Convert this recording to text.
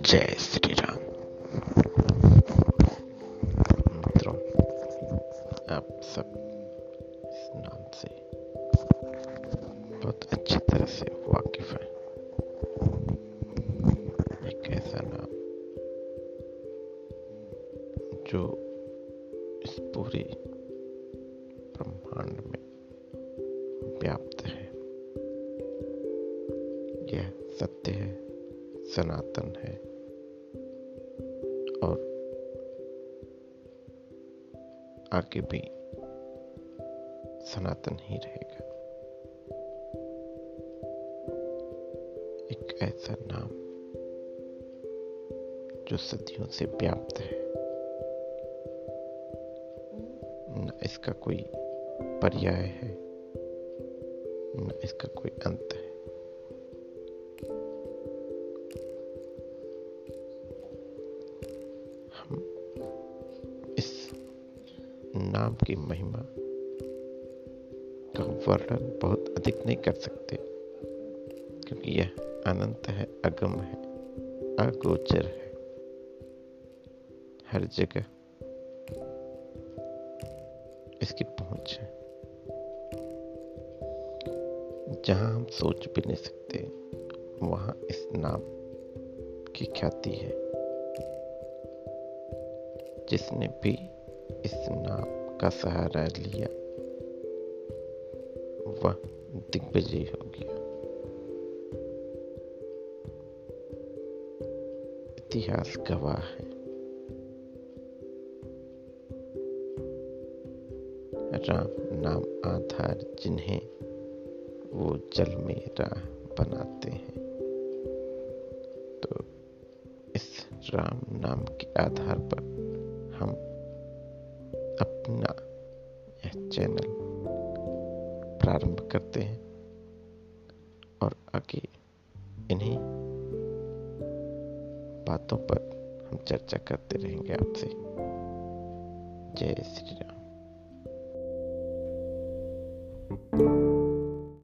जय श्री राम मित्रों, आप सब इस नाम से बहुत अच्छी तरह से वाकिफ हैं। एक ऐसा नाम जो इस पूरे ब्रह्मांड में यह सत्य है, सनातन है। और आगे भी सनातन ही रहेगा। एक ऐसा नाम जो सदियों से व्याप्त है। न इसका कोई पर्याय है, न इसका कोई अंत है। नाम की महिमा का वर्णन बहुत अधिक नहीं कर सकते, क्योंकि यह अनंत है, अगम है, अगोचर है। हर जगह इसकी पहुँच है, जहाँ हम सोच भी नहीं सकते, वहाँ इस नाम की ख्याति है, जिसने भी इस नाम का सहारा लिया, वह दिग्विजय हो गया। इतिहास गवाह है। राम नाम आधार जिन्हें वो जल में राह बनाते हैं। तो इस राम नाम के आधार पर हम अपना यह चैनल प्रारंभ करते हैं और आगे इन्हीं बातों पर हम चर्चा करते रहेंगे आपसे। जय श्री राम।